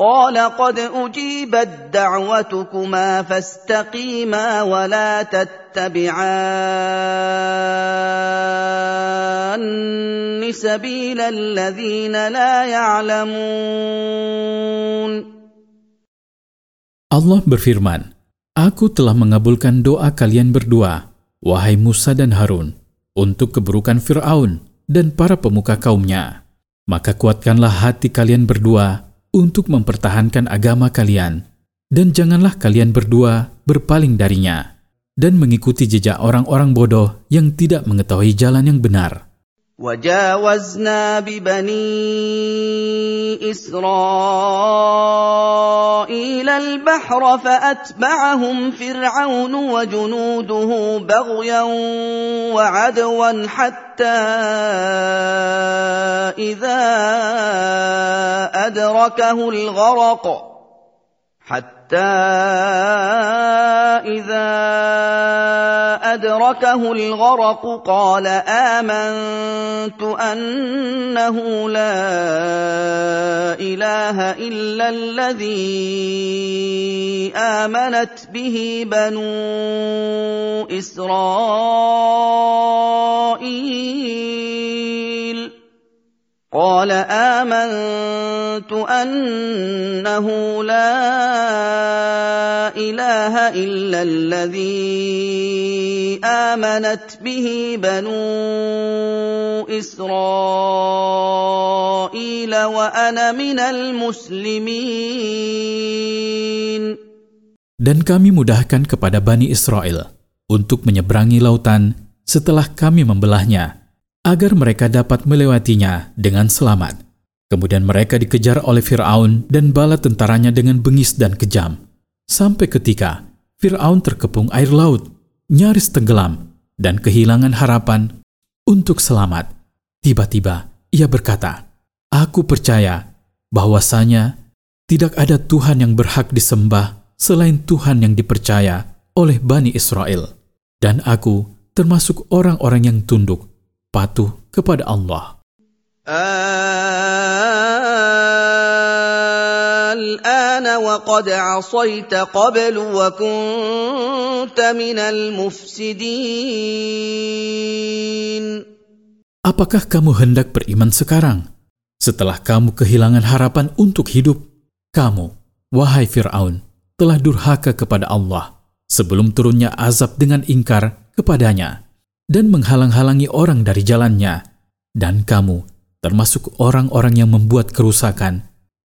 قال قد اجيبت دعوتكما فاستقيما ولا تتبعان سبيل الذين لا يعلمون Allah berfirman, Aku telah mengabulkan doa kalian berdua, wahai Musa dan Harun, untuk keburukan Fir'aun dan para pemuka kaumnya. Maka kuatkanlah hati kalian berdua untuk mempertahankan agama kalian, dan janganlah kalian berdua berpaling darinya, dan mengikuti jejak orang-orang bodoh yang tidak mengetahui jalan yang benar. وجاوزنا ببني إسرائيل البحر فأتبعهم فرعون وجنوده بغيا وعدوا حتى إذا أدركه الغرق حتى إذا أدركه الغرق قال آمنت أنه لا إله إلا الذي آمنت به بنو إسرائيل. قال آمنت أنه لا اله الا الذي امنت به بنو اسرائيل وانا من المسلمين Dan kami mudahkan kepada Bani Israel untuk menyeberangi lautan setelah kami membelahnya, agar mereka dapat melewatinya dengan selamat. Kemudian mereka dikejar oleh Fir'aun dan bala tentaranya dengan bengis dan kejam. Sampai ketika Fir'aun terkepung air laut, nyaris tenggelam, dan kehilangan harapan untuk selamat. Tiba-tiba ia berkata, Aku percaya bahwasanya tidak ada Tuhan yang berhak disembah selain Tuhan yang dipercaya oleh Bani Israel. Dan aku termasuk orang-orang yang tunduk, patuh kepada Allah. الآن وقد عصيت قبل وكنت من المفسدين Apakah kamu hendak beriman sekarang? Setelah kamu kehilangan harapan untuk hidup, kamu, wahai Fir'aun, telah durhaka kepada Allah sebelum turunnya azab dengan ingkar kepadanya dan menghalang-halangi orang dari jalannya. Dan kamu termasuk orang-orang yang membuat kerusakan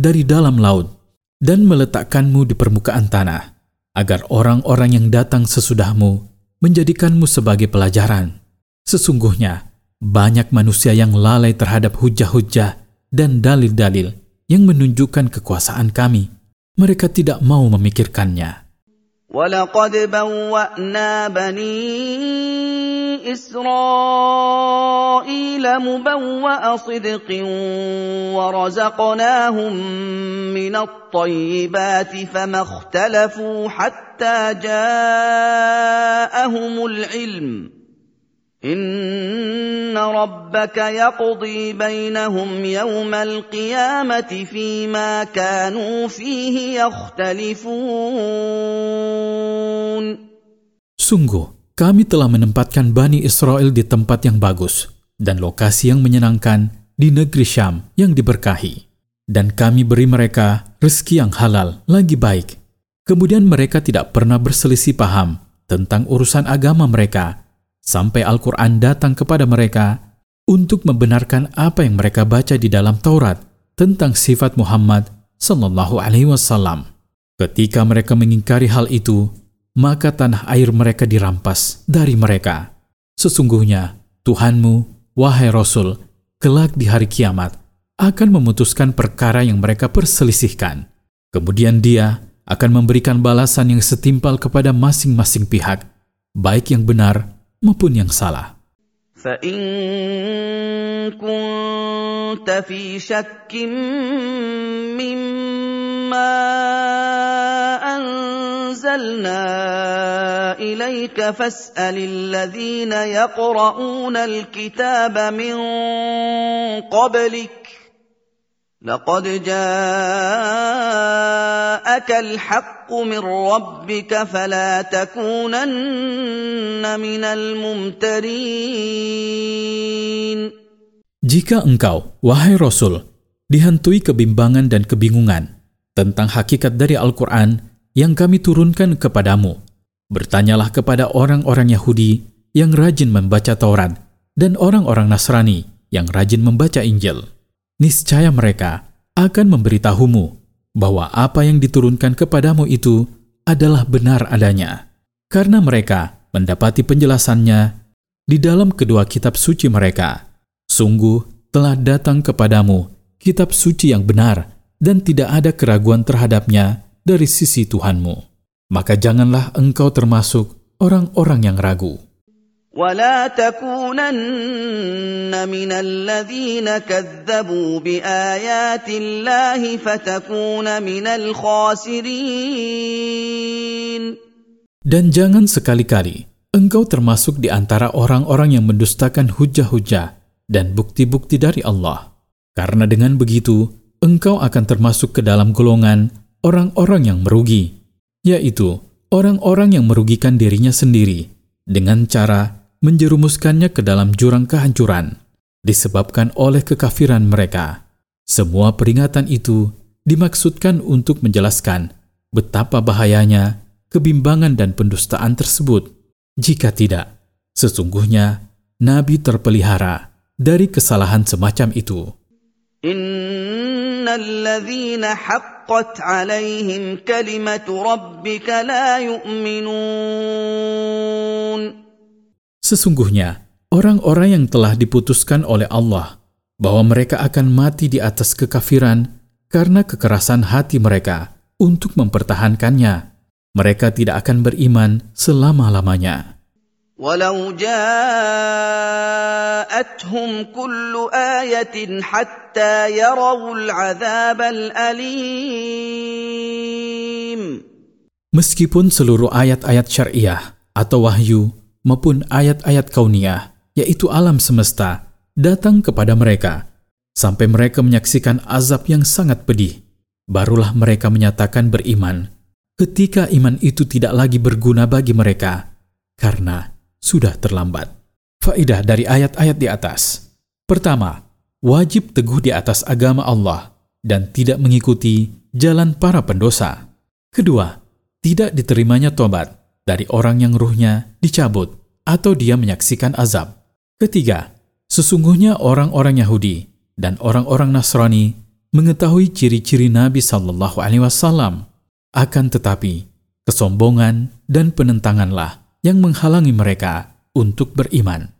dari dalam laut dan meletakkanmu di permukaan tanah, agar orang-orang yang datang sesudahmu menjadikanmu sebagai pelajaran. Sesungguhnya, banyak manusia yang lalai terhadap hujah-hujah dan dalil-dalil yang menunjukkan kekuasaan kami. Mereka tidak mau memikirkannya. ولقد بوأنا بني إسرائيل مبوأ صدق ورزقناهم من الطيبات فما اختلفوا حتى جاءهم العلم إن ربك يقضي بينهم يوم القيامة فيما كانوا فيه يختلفون Sungguh, kami telah menempatkan Bani Israel di tempat yang bagus dan lokasi yang menyenangkan di negeri Syam yang diberkahi. Dan kami beri mereka rezeki yang halal lagi baik. Kemudian mereka tidak pernah berselisih paham tentang urusan agama mereka sampai Al-Quran datang kepada mereka untuk membenarkan apa yang mereka baca di dalam Taurat tentang sifat Muhammad Sallallahu Alaihi Wasallam. Ketika mereka mengingkari hal itu, maka tanah air mereka dirampas dari mereka. Sesungguhnya Tuhanmu, wahai Rasul, kelak di hari kiamat akan memutuskan perkara yang mereka perselisihkan. Kemudian dia akan memberikan balasan yang setimpal kepada masing-masing pihak, baik yang benar maupun yang salah. فإن كنت في شك مما أنزلنا إليك فاسأل الذين يقرؤون الكتاب من قبلك لقد جاءك الحق من ربك فلا تكونن من الممترين Jika engkau, wahai Rasul, dihantui kebimbangan dan kebingungan tentang hakikat dari Al-Quran yang kami turunkan kepadamu, bertanyalah kepada orang-orang Yahudi yang rajin membaca Taurat dan orang-orang Nasrani yang rajin membaca Injil niscaya mereka akan memberitahumu bahwa apa yang diturunkan kepadamu itu adalah benar adanya, karena mereka mendapati penjelasannya di dalam kedua kitab suci mereka. Sungguh telah datang kepadamu kitab suci yang benar dan tidak ada keraguan terhadapnya dari sisi Tuhanmu. Maka janganlah engkau termasuk orang-orang yang ragu. ولا تكونن من الذين كذبوا بايات الله فتكون من الخاسرين Dan jangan sekali-kali engkau termasuk di antara orang-orang yang mendustakan hujah-hujah dan bukti-bukti dari Allah. Karena dengan begitu, engkau akan termasuk ke dalam golongan orang-orang yang merugi, yaitu orang-orang yang merugikan dirinya sendiri dengan cara menjerumuskannya ke dalam jurang kehancuran disebabkan oleh kekafiran mereka. Semua peringatan itu dimaksudkan untuk menjelaskan betapa bahayanya kebimbangan dan pendustaan tersebut. Jika tidak, sesungguhnya Nabi terpelihara dari kesalahan semacam itu. Innalladzina haqqat alaihim rabbika la. Sesungguhnya, orang-orang yang telah diputuskan oleh Allah bahwa mereka akan mati di atas kekafiran karena kekerasan hati mereka untuk mempertahankannya, mereka tidak akan beriman selama-lamanya. ولو جاءتهم كل آية حتى يروا العذاب الأليم Meskipun seluruh ayat-ayat syariah atau wahyu maupun ayat-ayat kauniyah, yaitu alam semesta, datang kepada mereka, sampai mereka menyaksikan azab yang sangat pedih. Barulah mereka menyatakan beriman, ketika iman itu tidak lagi berguna bagi mereka, karena sudah terlambat. Faidah dari ayat-ayat di atas. Pertama, wajib teguh di atas agama Allah dan tidak mengikuti jalan para pendosa. Kedua, tidak diterimanya tobat dari orang yang ruhnya dicabut atau dia menyaksikan azab. Ketiga, sesungguhnya orang-orang Yahudi dan orang-orang Nasrani mengetahui ciri-ciri Nabi Shallallahu Alaihi Wasallam. Akan tetapi, kesombongan dan penentanganlah yang menghalangi mereka untuk beriman.